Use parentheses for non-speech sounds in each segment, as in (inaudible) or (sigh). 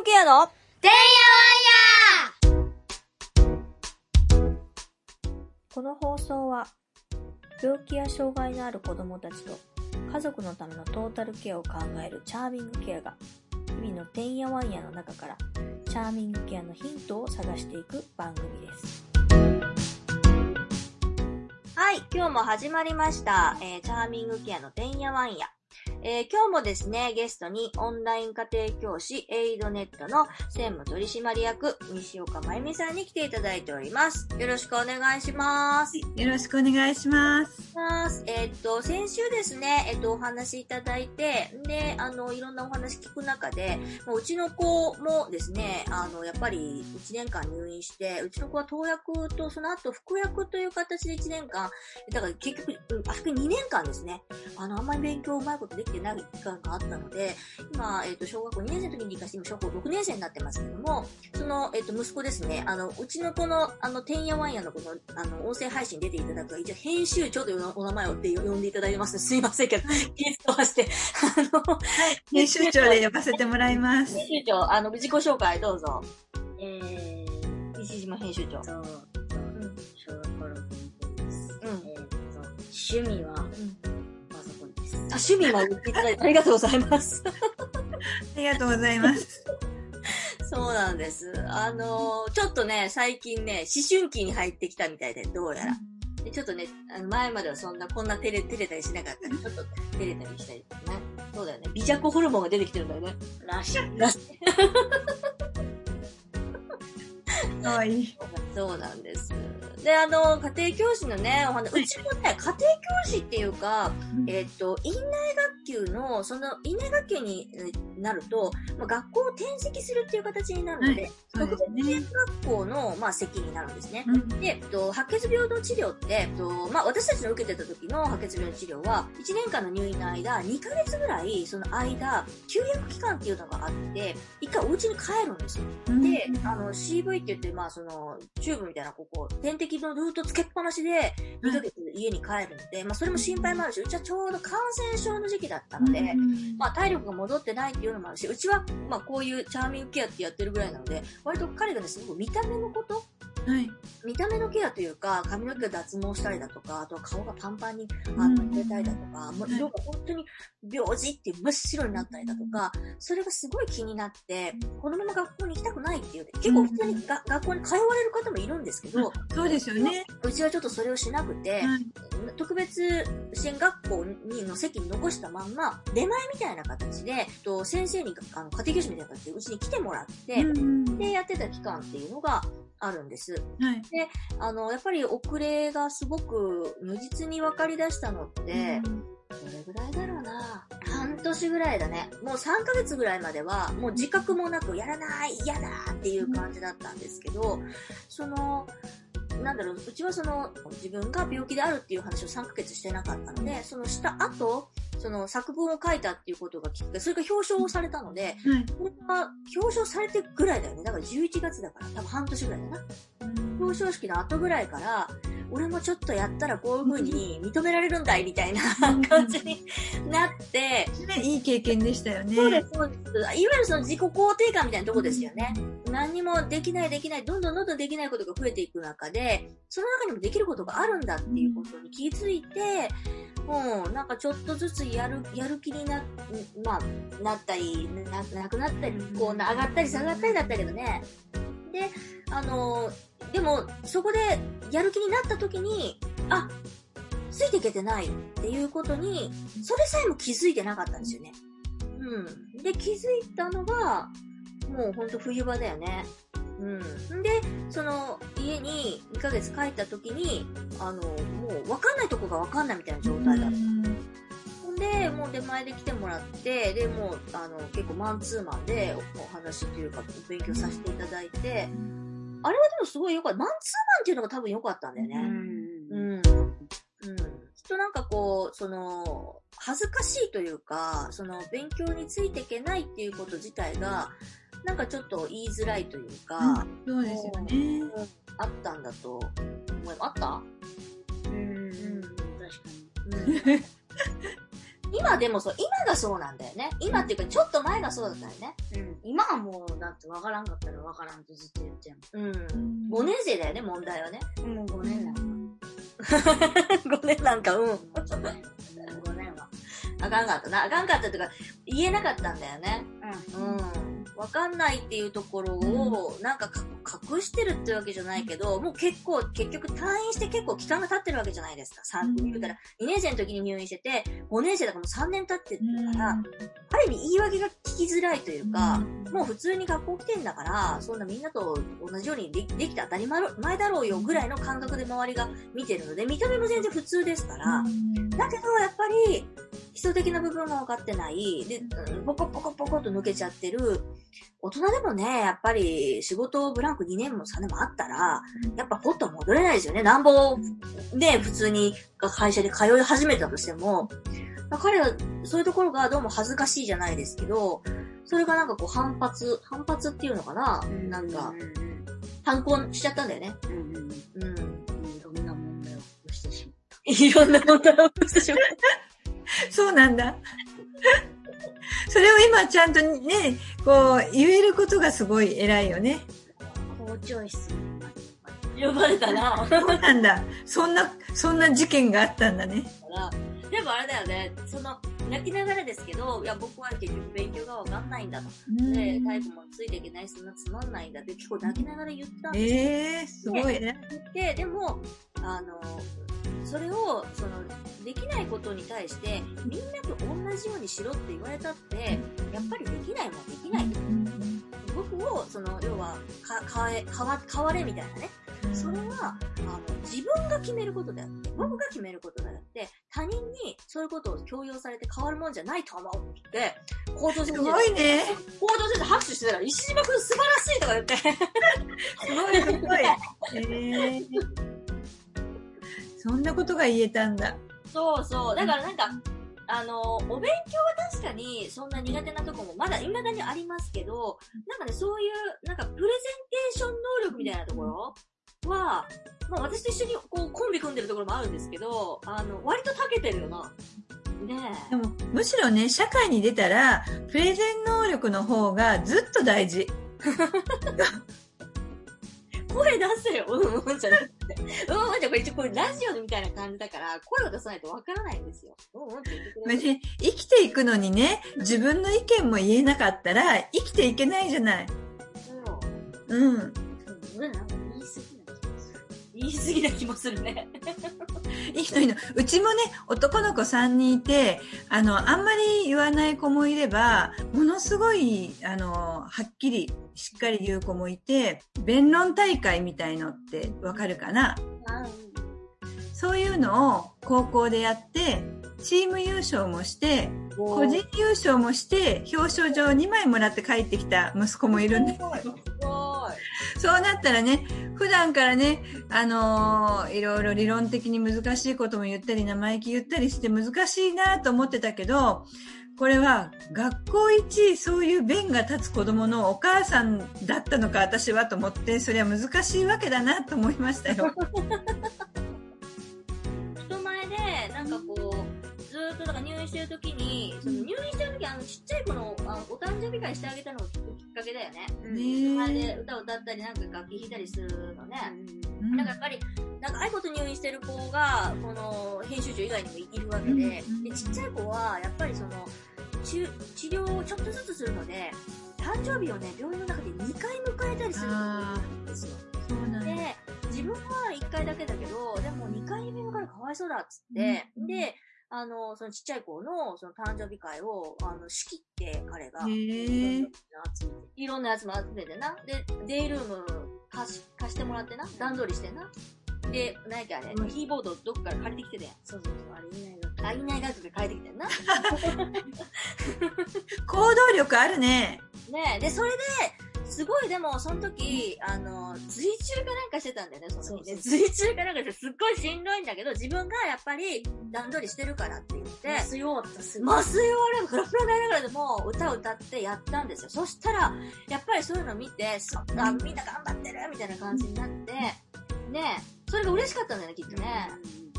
グケアのてんやわんやこの放送は病気や障害のある子供たちと家族のためのトータルケアを考えるチャーミングケアが日々のてんやわんやの中からチャーミングケアのヒントを探していく番組です。はい、今日も始まりました、えーチャーミングケアのてんやわんや。えー今日もですね、ゲストにオンライン家庭教師エイドネットの専務取締役西岡真由美さんに来ていただいております。よろしくお願いします。よろしくお願いします。えっと、先週ですね、えっと、お話しいただいて、で、あの、いろんなお話聞く中で、もううちの子もですね、あの、やっぱり1年間入院して、うちの子は投薬とその後服薬という形で1年間、だから結局、うんあ、服2年間ですね、あの、あんまり勉強うまいことできてない期間があったので、今、えっと、小学校2年生の時に理解して、今、小学校6年生になってますけども、その、えっと、息子ですね、あの、うちの子の、あの、てんやわんやのこの、あの、音声配信出ていただく、一応、編集長というお名前をって呼んでいただいてますすいませんけど、ゲストはして、あの、編集長で呼ばせてもらいます。編集長、あの、自己紹介どうぞ。え西島編集長ー。と、小学校6年生です。うんえーと、趣味はパソコンです。あ、趣味は言っていただいてありがとうございます。ありがとうございます。そうなんです。あの、ちょっとね、最近ね、思春期に入ってきたみたいで、どうやら。でちょっとね、あの前まではそんな、こんな照れ、照れたりしなかったり、ちょっと照れたりしたりとかね。そうだよね。微弱ホルモンが出てきてるんだよね。らしい。らし (laughs) かわいい。そうなんです。で、あの、家庭教師のね、お話、うちもね、家庭教師っていうか、えっ、と、院内学級の、その、院内学級にえーなると、まあ、学校を転籍するっていう形になるので、そうですね。学校の、まあ、席になるんですね。うんで、えっと、白血病の治療って、えっと、まあ、私たちの受けてた時の白血病の治療は、1年間の入院の間、2ヶ月ぐらい、その間、休薬期間っていうのがあって、一回お家に帰るんですよ。で、あの、CV って言って、まあ、その、チューブみたいな、ここ、点滴のルートつけっぱなしで、2ヶ月家に帰るので、まあ、それも心配もあるし、うちはちょうど感染症の時期だったので、まあ、体力が戻ってないっていうのもあるし、うちは、まあ、こういうチャーミングケアってやってるぐらいなので、割と彼がね、すごく見た目のことはい。見た目のケアというか、髪の毛を脱毛したりだとか、あとは顔がパンパンにあの入れたりだとか、もう色が本当に病児っていう真っ白になったりだとか、それがすごい気になって、このまま学校に行きたくないっていうね、結構普通にが学校に通われる方もいるんですけど、そうですよね。うちはちょっとそれをしなくて、はい。特別支援学校にの席に残したまんま、出前みたいな形で、と先生にあの家庭教師みたいな形でうちに来てもらって、うんで、やってた期間っていうのがあるんです。はい。あの、やっぱり遅れがすごく如実に分かり出したのって、どれぐらいだろうな？半年ぐらいだね。もう3ヶ月ぐらいまでは、もう自覚もなく、やらない、嫌だっていう感じだったんですけど、その、なんだろう、うちはその、自分が病気であるっていう話を3ヶ月してなかったので、そのした後、その作文を書いたっていうことがきっかけ、それが表彰をされたので、はい。これが表彰されてぐらいだよね。だから11月だから、多分半年ぐらいだな。表彰式の後ぐらいから、俺もちょっとやったらこういう風に認められるんだいみたいな (laughs) 感じになって、ね、いい経験でしたよね。そうです、そうです。いわゆるその自己肯定感みたいなとこですよね。何にもできないできない、どんどんどんどんできないことが増えていく中で、その中にもできることがあるんだっていうことに気づいて、もうなんかちょっとずつやる、やる気にな、まあ、なったり、ななくなったり、こう、上がったり下がったりだったけどね。で、あの、でも、そこでやる気になった時に、あ、ついていけてないっていうことに、それさえも気づいてなかったんですよね。うん。で、気づいたのが、もうほんと冬場だよね。うん。で、その、家に2ヶ月帰った時に、あの、もう分かんないとこが分かんないみたいな状態だった。で、もう出前で来てもらって、で、もう、あの、結構マンツーマンでおお話というか、勉強させていただいて、あれはでもすごい良かった。マンツーマンっていうのが多分良かったんだよね。うん。うん。うん。きっとなんかこう、その、恥ずかしいというか、その、勉強についていけないっていうこと自体が、なんかちょっと言いづらいというか、そうですよね。あったんだと思います。あった？うん。ん確かうん。(laughs) 今でもそう、今がそうなんだよね。今っていうか、ちょっと前がそうだったよね。に。うん。今はもう、だなってわからんかったらわからんとずっと言ってんうん。5年生だよね、問題はね。もう5年なんか。(laughs) 5年なんか、うん。5年は。あかんかったな。あかんかったというか、言えなかったんだよね。うん。うん。わかんないっていうところを、なんかか隠してるってわけじゃないけど、もう結構、結局退院して結構期間が経ってるわけじゃないですか。3うん。言うたら、2年生の時に入院してて、5年生だからもう3年経ってるから、うん。ある意味言い訳が聞きづらいというか、うん。もう普通に学校来てんだから、そんなみんなと同じようにでできて当たり前だろうよぐらいの感覚で周りが見てるので、見た目も全然普通ですから、だけどやっぱり基礎的な部分が分かってない、で、うんポコポコポコと抜けちゃってる、大人でもね、やっぱり仕事ブランク2年も3年もあったら、やっぱほっとは戻れないですよね。なんぼ、ね、普通に会社で通い始めたとしても、彼はそういうところがどうも恥ずかしいじゃないですけど、それがなんかこう反発、反発っていうのかな、なんかう、ん反抗しちゃったんだよね。うんうん。いろんな問題を起こしてしまう。いろんな問題を起こしてしまう。(laughs) そうなんだ。それを今ちゃんとね、こう、言えることがすごい偉いよね。校長室に呼ばれたな。そうなんだ。そんな、そんな事件があったんだね。でもあれだよね、その、泣きながらですけど、いや、僕は結局勉強がわかんないんだと。で、タイプもついていけないし、そんなつまんないんだって結構泣きながら言ったんですよ。ええー、すごい偉い。で、でも、あの、それを、その、できないことに対して、みんなと同じようにしろって言われたって、やっぱりできないもんできない。僕を、その、要は、か、変え、変わ、変われみたいなね。それは、あの、自分が決めることであって、僕が決めることであって、他人にそういうことを強要されて変わるもんじゃないと思うって、校長先す生ごいね。校長先生拍手してたら、石島くん素晴らしいとか言って、すごい、すごい。ええそんなことが言えたんだ。そうそう。だからなんか、あの、お勉強は確かにそんな苦手なとこもまだ未だにありますけど、なんかね、そういう、なんかプレゼンテーション能力みたいなところは、まあ私と一緒にこうコンビ組んでるところもあるんですけど、あの、割と長けてるよな。ねでも、むしろね、社会に出たら、プレゼン能力の方がずっと大事。え。声出せよ。(laughs) うんうんじゃなくて。うんうんじゃこれ一応これラジオみたいな感じだから、声を出さないとわからないんですよ。うんうんって言ってくれる。ね、生きていくのにね、自分の意見も言えなかったら、生きていけないじゃない。そううん。うん、なん言い過ぎな気もするね。いいのいいの。うちもね、男の子3人いて、あの、あんまり言わない子もいれば、ものすごい、あの、はっきり、しっかり言う子もいて、弁論大会みたいのってわかるかな？あそういうのを高校でやって、チーム優勝もして、個人優勝もして、表彰状2枚もらって帰ってきた息子もいるんですよ。すごい。(laughs) そうなったらね、普段からね、あのーいろいろ理論的に難しいことも言ったり、生意気言ったりして難しいなと思ってたけど、これは学校一そういう弁が立つ子供のお母さんだったのか私はと思って、それは難しいわけだなと思いましたよ。(laughs) る時に、その入院してる時あのちっちゃい子のあのお誕生日会してあげたのがきっかけだよね。ね前で歌を歌ったりなんか楽器弾いたりするのね。うんなんかやっぱり、なんかああいうこと入院してる子が、この編集長以外にもいるわけで、で、ちっちゃい子は、やっぱりその、治治療をちょっとずつするので、誕生日をね、病院の中で2回迎えたりするんですよ。そうなんだ。で、自分は1回だけだけど、でも2回目からかわいそうだっつって、うんで、あの、そのちっちゃい子の、その誕生日会を、あの、仕切って、彼が、いろんなやつも集めてな。で、デイルーム貸し、貸してもらってな。段取りしてな。で、何やっけあれ、キーボードどっか借りてきてたやん。そうそうそう、あれいないの。あ、いない学で借りてきてんな。(laughs) (laughs) 行動力あるね。ねで、それで、すごいでも、その時、あの、髄中かなんかしてたんだよね、その時ね。そうそう髄中かなんかしてすっごいしんどいんだけど、自分がやっぱり段取りしてるからって言って、麻酔終わったすぐ。麻酔をあれフラフラになりながらでも歌を歌ってやったんですよ。そしたら、やっぱりそういうの見て、すあみんな頑張ってるみたいな感じになって、ねそれが嬉しかったんだよね、きっとね。ほん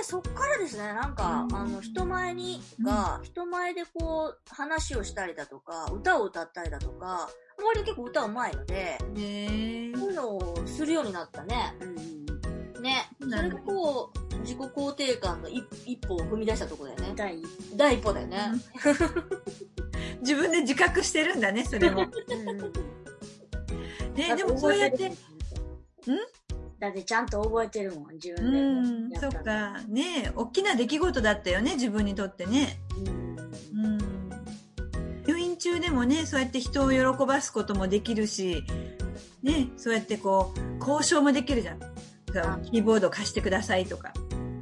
で、そっからですね、なんか、あの、人前に、が、人前でこう、話をしたりだとか、歌を歌ったりだとか、割と結構歌うまいので、そういうのをするようになったね。うん。ね。それがこう、自己肯定感の一一歩を踏み出したところだよね。第一第一歩だよね。(laughs) 自分で自覚してるんだね、それも。(laughs) ね、でもそうやって、だってちゃんと覚えてるもん、自う分で。ん、そっ。か。ね大きな出来事だったよね、自分にとってね。うん。うん。入院中でもね、そうやって人を喜ばすこともできるし、ね、そうやってこう、交渉もできるじゃん。あキーボード貸してくださいとか。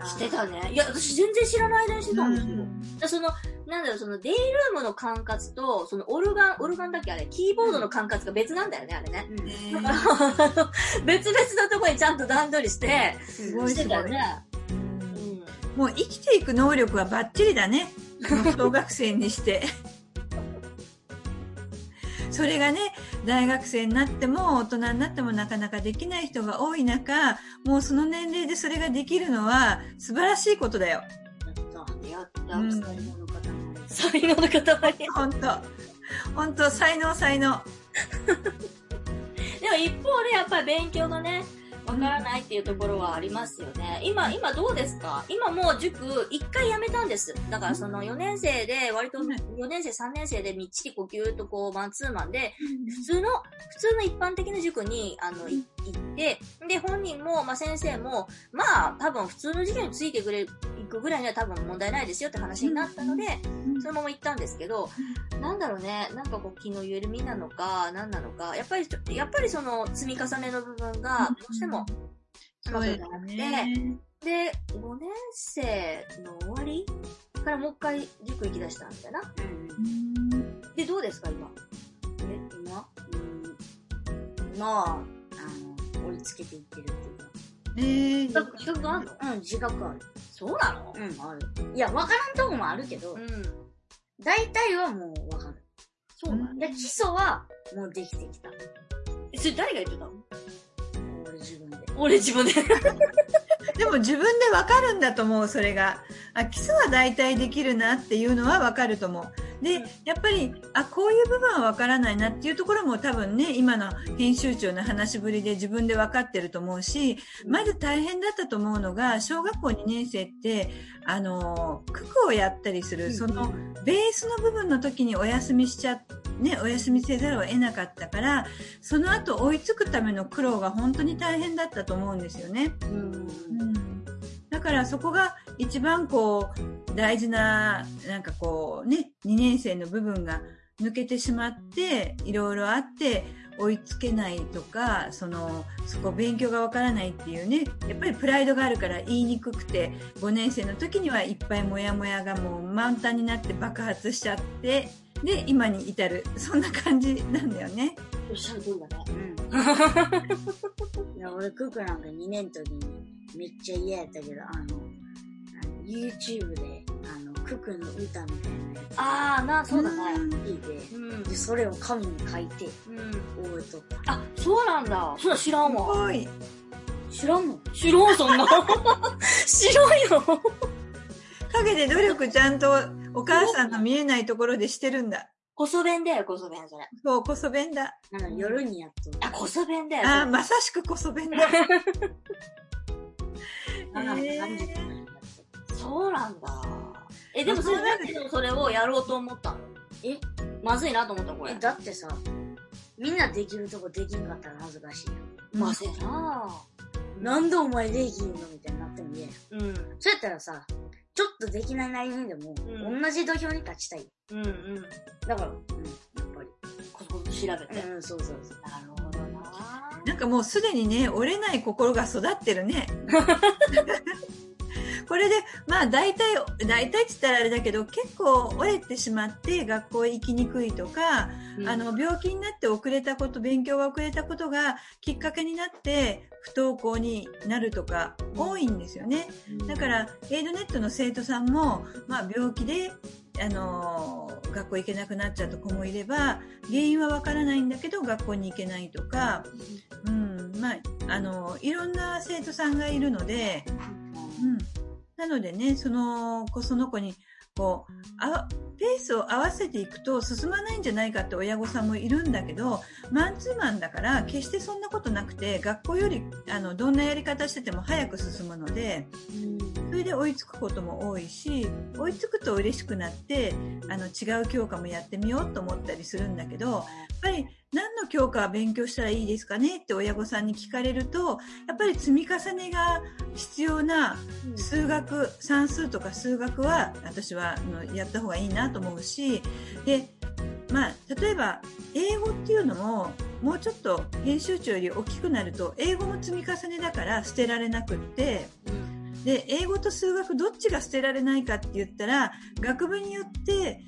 してたね。いや、私全然知らない間にしてたんですよ。うんだその、なんだろう、その、デイルームの管轄と、その、オルガン、オルガンだっけ？あれ、キーボードの管轄が別なんだよね、あれね。うん。ねだから、(laughs) 別々のところにちゃんと段取りして、すごいして。たよね。うんもう生きていく能力はバッチリだね。(laughs) 小学生にして。それがね、大学生になっても大人になってもなかなかできない人が多い中、もうその年齢でそれができるのは素晴らしいことだよ。やった。うん才能の塊。才能の塊。本当本当才能才能。(laughs) でも一方でやっぱり勉強がね、わからないっていうところはありますよね。今、今どうですか？今もう塾一回辞めたんです。だからその4年生で、割とうん4年生3年生でみっちりこうぎゅーっとこうマンツーマンで、普通の、普通の一般的な塾に、あの、い行って、で、本人も、まあ、先生も、まあ、多分普通の授業についてくれ、行くぐらいには多分問題ないですよって話になったので、そのまま行ったんですけど、なんだろうね、なんかこう、気の緩みなのか、何なのか、やっぱりやっぱりその積み重ねの部分が、どうしても、そうだよね。で、5年生の終わり？からもう一回塾行き出したんだよな。うん。で、どうですか、今？え、今？うん。まあ、つけていってるっていうか。えー資格資格があるの？うん、自覚ある。そうなの？うん、ある。いや、わからんとこもあるけど、ん。大体はもうわかる。そうなので、基礎はもうできてきた。えそれ誰が言ってたの？俺自分で。俺自分で。(laughs) でも自分でわかるんだと思う、それが。あ、基礎は大体できるなっていうのはわかると思う。で、やっぱり、あ、こういう部分はわからないなっていうところも多分ね、今の編集長の話ぶりで自分でわかってると思うし、まず大変だったと思うのが、小学校2年生って、あの、九九をやったりする、その、ベースの部分の時にお休みしちゃね、お休みせざるを得なかったから、その後追いつくための苦労が本当に大変だったと思うんですよね。うん。うんだからそこが一番こう大事ななんかこうね2年生の部分が抜けてしまっていろいろあって追いつけないとかそのそこ勉強がわからないっていうねやっぱりプライドがあるから言いにくくて5年生の時にはいっぱいモヤモヤがもう満タンになって爆発しちゃってで今に至るそんな感じなんだよね。おっしゃる通りだね。うん。(laughs) いや、俺、クックなんか2年の時にめっちゃ嫌やったけど、あの、あの YouTube で、あの、クックの歌みたいなやつあー、な、そうだね。聞いて、うん。で、それを紙に書いてうん。覚えとった。あ、そうなんだ。そんな知らんすわ。ごい知らんの？知らん、そんな。(laughs) 知らんよ。陰で努力ちゃんとお母さんの見えないところでしてるんだ。こそ弁だよ、こそ弁、それ。そう、こそ弁だ。あの、夜にやっとあ、こそ弁だよ。あーまさしくこそ弁だ。(laughs) あのへー感じてないやつそうなんだ。え、でもそれなんででもそれをやろうと思ったの？え？まずいなと思ったこれえ、。だってさ、みんなできるとこできんかったら恥ずかしいよ。まずいななんでお前できんのみたいになっても嫌や。うん。そうやったらさ、ちょっとできないなりにでも、うん同じ土俵に立ちたい。うんうん。だから、うん、やっぱり。こそこそ調べて。うん、そうそうそう。なるななんかもうすでにね、折れない心が育ってるね。(laughs) これで、まあ大体、大体って言ったらあれだけど、結構折れてしまって学校へ行きにくいとか、あ、の、病気になって遅れたこと、勉強が遅れたことがきっかけになって不登校になるとか多いんですよね。だから、エイドネットの生徒さんも、まあ、病気で、あのー学校行けなくなっちゃった子もいれば、原因はわからないんだけど、学校に行けないとか、うん、まあ、あのいろんな生徒さんがいるので、うん。なのでね、その子その子に、こう、あ、ペースを合わせていくと進まないんじゃないかって親御さんもいるんだけど、マンツーマンだから決してそんなことなくて、学校より、あの、どんなやり方してても早く進むので、それで追いつくことも多いし、追いつくと嬉しくなって、あの、違う教科もやってみようと思ったりするんだけど、やっぱり何の教科を勉強したらいいですかねって親御さんに聞かれると、やっぱり積み重ねが必要な数学、算数とか数学は私はやった方がいいなと思うし、で、まあ、例えば英語っていうのももうちょっと編集長より大きくなると英語も積み重ねだから捨てられなくって、で、英語と数学どっちが捨てられないかって言ったら、学部によって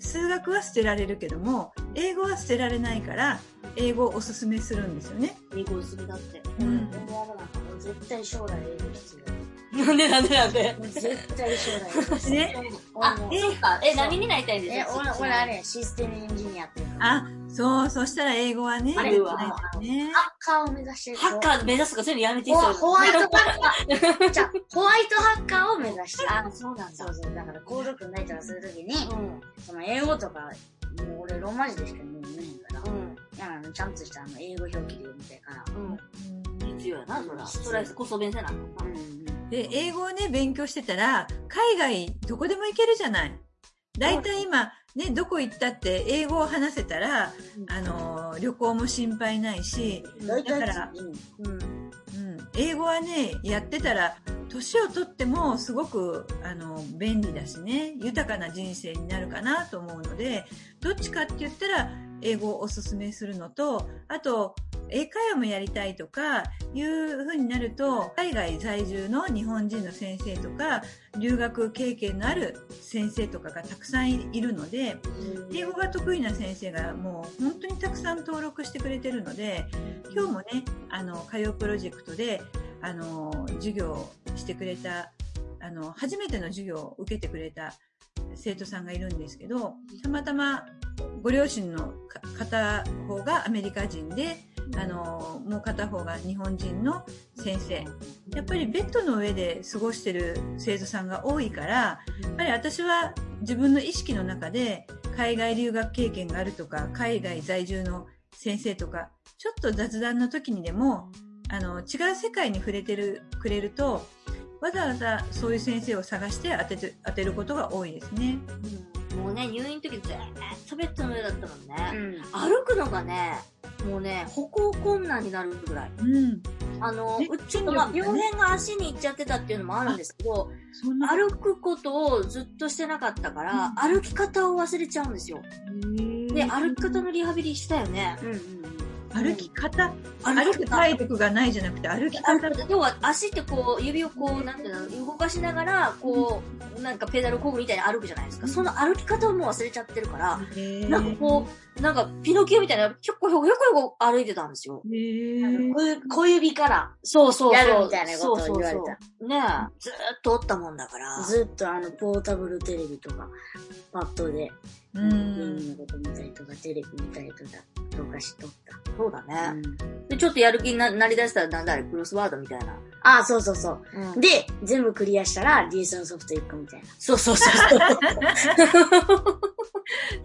数学は捨てられるけども、英語は捨てられないから、英語をおすすめするんですよね。英語するだって。うん俺はなん絶対将来英語必なんでなんでなんで？要。絶対将来英語必要。ねあ、そっか。え、何になりたいんですえ、か俺、俺あれ、システムエンジニアっていうの。あ、そう、そしたら英語はね、あれは。ハッカーを目指してる。ハッカー目指すとかそういうのやめていいホワイトハッカー。(laughs) じゃあホワイトハッカーを目指してる。あ、そうなんだそう。そう。だから、コード組んだりとかするときに、うん。その英語とか、もう俺ローマ字でしか読めへんから、うん。いやあのちゃんとしたあの英語表記で読みたいから。うん。必要やな、そら。そら、こそ弁せなあか。うんで、英語をね、勉強してたら、海外どこでも行けるじゃない。だいたい今、ね、どこ行ったって英語を話せたら、あのー、旅行も心配ないし、大体だからうん。英語はね、やってたら、年をとってもすごく、あの、便利だしね、豊かな人生になるかなと思うので、どっちかって言ったら、英語をおすすめするのと、あと、英会話もやりたいとか、いう風になると、海外在住の日本人の先生とか、留学経験のある先生とかがたくさんいるので、英語が得意な先生がもう本当にたくさん登録してくれてるので、今日もね、あの、火曜プロジェクトで、あの、授業してくれた、あの、初めての授業を受けてくれた生徒さんがいるんですけど、たまたまご両親のか片方がアメリカ人で、あの、もう片方が日本人の先生。やっぱりベッドの上で過ごしてる生徒さんが多いから、やっぱり私は自分の意識の中で海外留学経験があるとか、海外在住の先生とか、ちょっと雑談の時にでも、あの、違う世界に触れてる、くれると、わざわざそういう先生を探して当てて、当てることが多いですね。もうね、入院の時ずーっとベッドの上だったもんね。ん。歩くのがね、もうね、歩行困難になるぐらい。うん。あの、ねうちょっとまあ、病変が足に行っちゃってたっていうのもあるんですけど。歩くことをずっとしてなかったから、歩き方を忘れちゃうんですよ。で、歩き方のリハビリしたよね。うんうん歩き方歩く歩き方体力がないじゃなくて歩きあ方。要は足ってこう、指をこう、なんていうの、動かしながら、こう、なんかペダルこぐみたいに歩くじゃないですか。その歩き方をもう忘れちゃってるから、なんかこう、なんかピノキオみたいな、ひょっこひょこひょこ歩いてたんですよ。小指小指からそうそうそう。やるみたいなことを言われたそうそうそうねえ、ずーっとおったもんだから。ずっとあの、ポータブルテレビとか、パッドで、うゲーん。ムのこと見たりとか、テレビ見たりとか、とかしとった。そうだうね。ん。で、ちょっとやる気にななりだしたら、なんだあれ、クロスワードみたいな。あ、そうそうそう。うん、で、全部クリアしたら、DS のソフト1個みたいな。そうそうそうそう。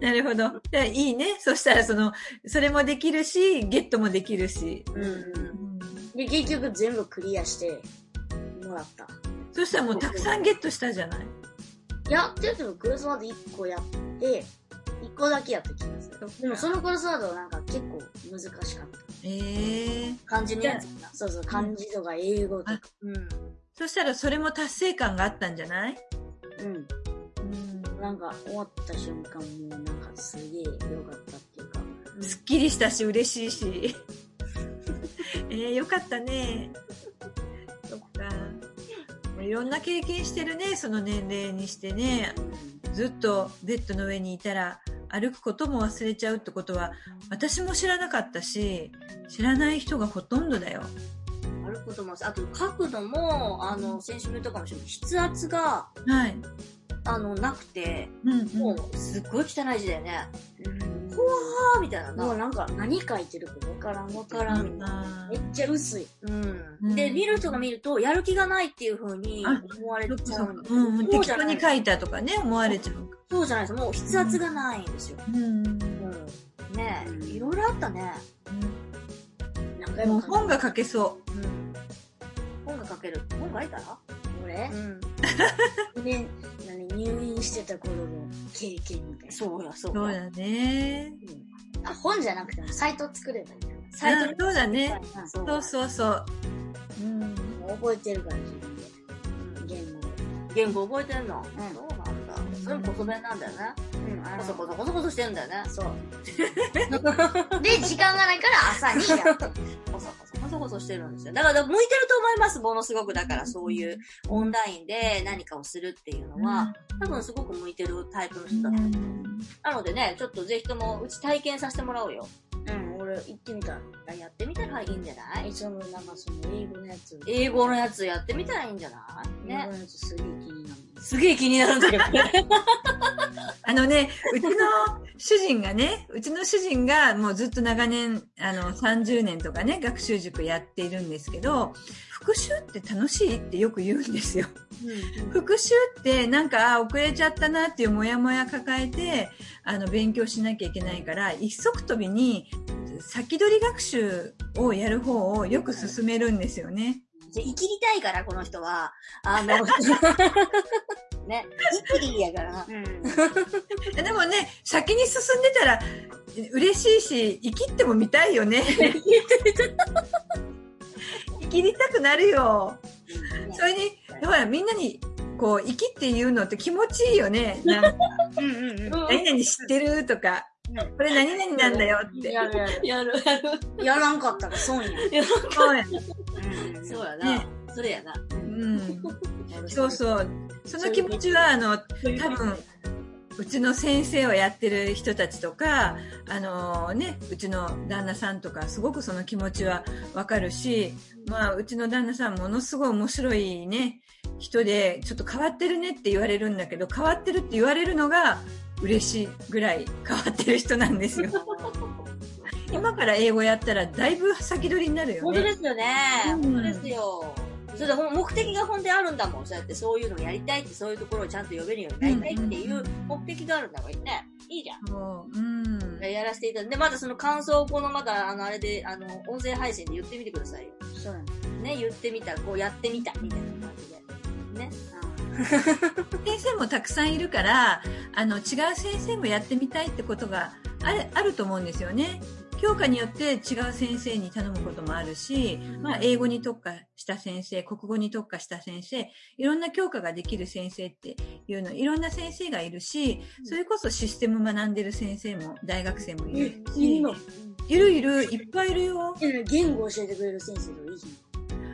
(laughs) なるほど。でいいね。そしたらその、それもできるし、ゲットもできるし。うんう。うんんで、結局全部クリアして、もらった。そしたらもうたくさんゲットしたじゃない？いや、って言ってもクロスワード1個やって、1個だけやった気がする。でもそのクロスワードはなんか結構難しかった。ええ漢字のやつだ。そうそう、漢字とか英語とか。うん。そしたらそれも達成感があったんじゃない？うん。うん。なんか終わった瞬間もうなんかすげえ良かったっていうか。すっきりしたし、嬉しいし。(laughs) えー、よかったね。そっか。いろんな経験してるね、その年齢にしてね。ずっとベッドの上にいたら歩くことも忘れちゃうってことは、私も知らなかったし、知らない人がほとんどだよ。歩くことも、あと角度も、あの、先週も言ったかもしれない。筆圧が、はい。あの、なくて、うん、うん。もう、すっごい汚い字だよね。うん。あーみたいなな。もうなんか何書いてるかわからんわからんみたいな。あめっちゃ薄い。うん。で、見る人が見ると、やる気がないっていう風にあ思われちゃううん適当に書いたとかね、思われちゃうか。そうじゃないです。もう筆圧がないんですよ。うん。うん。ねえ、いろいろあったね。何回ももう本が書けそうん。本が書ける。本書いた？ら俺？うん。(laughs) ね、何、入院してた頃の経験みたいな。そうや、そうう。そうや。だね。うんあ、本じゃなくてもサイト作ればいい。サイトうんそうだね。うんそそうそうそう。うん。覚えてるから自分で。言語で。言語覚えてんの、んそうなんだ。それもこそ弁なんだよね。うん、あこそこの、そこそこそしてんだよね。そう。(laughs) で、時間がないから朝にやってる。そこそしてるんですよ。だから、向いてると思います。ものすごく。だから、そういうオンラインで何かをするっていうのは、多分すごく向いてるタイプの人だと思う。なのでね、ちょっとぜひとも、うち体験させてもらおうよ。うん、俺行ってみた。あやってみたらいいんじゃない？いつもなんかその英語のやつ。英語のやつやってみたらいいんじゃない？ね英語。のやつすげえ気になる。すげえ気になるんだけどね。(laughs) あのね、うちの主人がね、うちの主人がもうずっと長年、あの、30年とかね、学習塾やっているんですけど、復習って楽しいってよく言うんですよ。復習ってなんかあ遅れちゃったなっていうモヤモヤ抱えて、あの、勉強しなきゃいけないから、一足飛びに先取り学習をやる方をよく進めるんですよね。じゃあ生きりたいから、この人は。(laughs) あの、ね、生きりやから。うん。(laughs) でもね、先に進んでたら嬉しいし、生きっても見たいよね。(laughs) 生きりたくなるよ。それに、ほら、みんなに、こう、生きって言うのって気持ちいいよね。なんかうんうんうん。何々知ってるとか、これ何々なんだよって。やるやる。やるやる。やらんかったら損や。そうやね。うんそうやな。ねそれやな。うん。そうそう。その気持ちは、あの、多分、うちの先生をやってる人たちとか、あのね、うちの旦那さんとか、すごくその気持ちはわかるし、まあ、うちの旦那さんものすごい面白いね、人で、ちょっと変わってるねって言われるんだけど、変わってるって言われるのが嬉しいぐらい変わってる人なんですよ。(laughs) 今から英語やったらだいぶ先取りになるよね。本当ですよね。うん本当ですよ。それで目的が本当にあるんだもん。そうやってそういうのをやりたいって、そういうところをちゃんと呼べるようになりたいっていう目的があるんだもんね。いいじゃん。そううん。やらせていただいて、で、まだその感想をこのまだ、あの、あれで、あの、音声配信で言ってみてくださいよ。そうやね。ね、言ってみた、こうやってみた、みたいな感じで。ね。先生もたくさんいるから、あの、違う先生もやってみたいってことがあるあると思うんですよね。教科によって違う先生に頼むこともあるし、まあ、英語に特化した先生、国語に特化した先生、いろんな教科ができる先生っていうの、いろんな先生がいるし、それこそシステム学んでる先生も、大学生もいるし、いるいる、いっぱいいるよ。え言語教えてくれる先生といいじ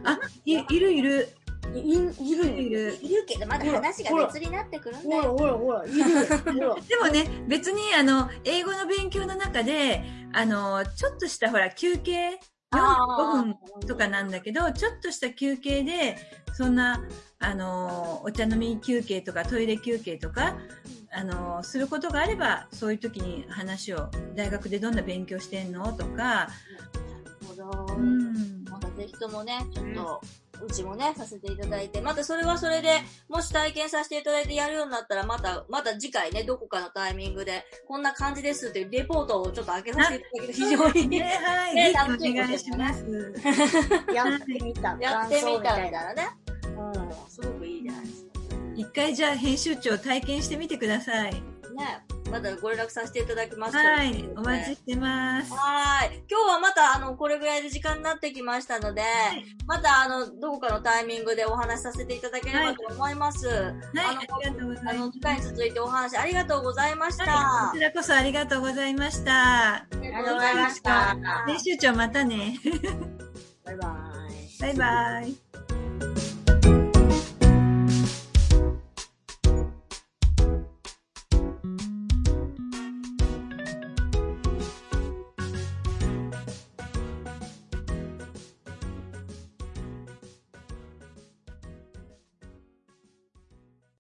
あ、いいるいる、ゃん。い、いいるのいる。いるけど、まだ話が別になってくるんだほらよ。ほらほら、いる。(laughs) でもね、別にあの、英語の勉強の中で、あの、ちょっとしたほら、休憩、45分とかなんだけど、ちょっとした休憩で、そんな、あの、お茶飲み休憩とかトイレ休憩とか、あの、することがあれば、そういう時に話を、大学でどんな勉強してんの？とか、なるほど。うん。またぜひともね、ちょっと、うちもね、させていただいて、またそれはそれで、もし体験させていただいてやるようになったら、また、また次回ね、どこかのタイミングで、こんな感じですっていうレポートをちょっと開けさせていただける非常に、ね、はい、ねぜひお願いします。(laughs) やってみた。やってみたみたいな。なね。うん、すごくいいじゃないですか。一回じゃあ編集長体験してみてください。ね、またご連絡させていただきます。はい、お待ちしてます。はーい。今日はまた、あの、これぐらいで時間になってきましたので、また、あの、どこかのタイミングでお話しさせていただければと思います。はい、あのありがとうござあの、います。機会に続いてお話ありがとうございました。はい、こちらこそありがとうございました。ありがとうございました編集長またね。バイバイ。バイバイ。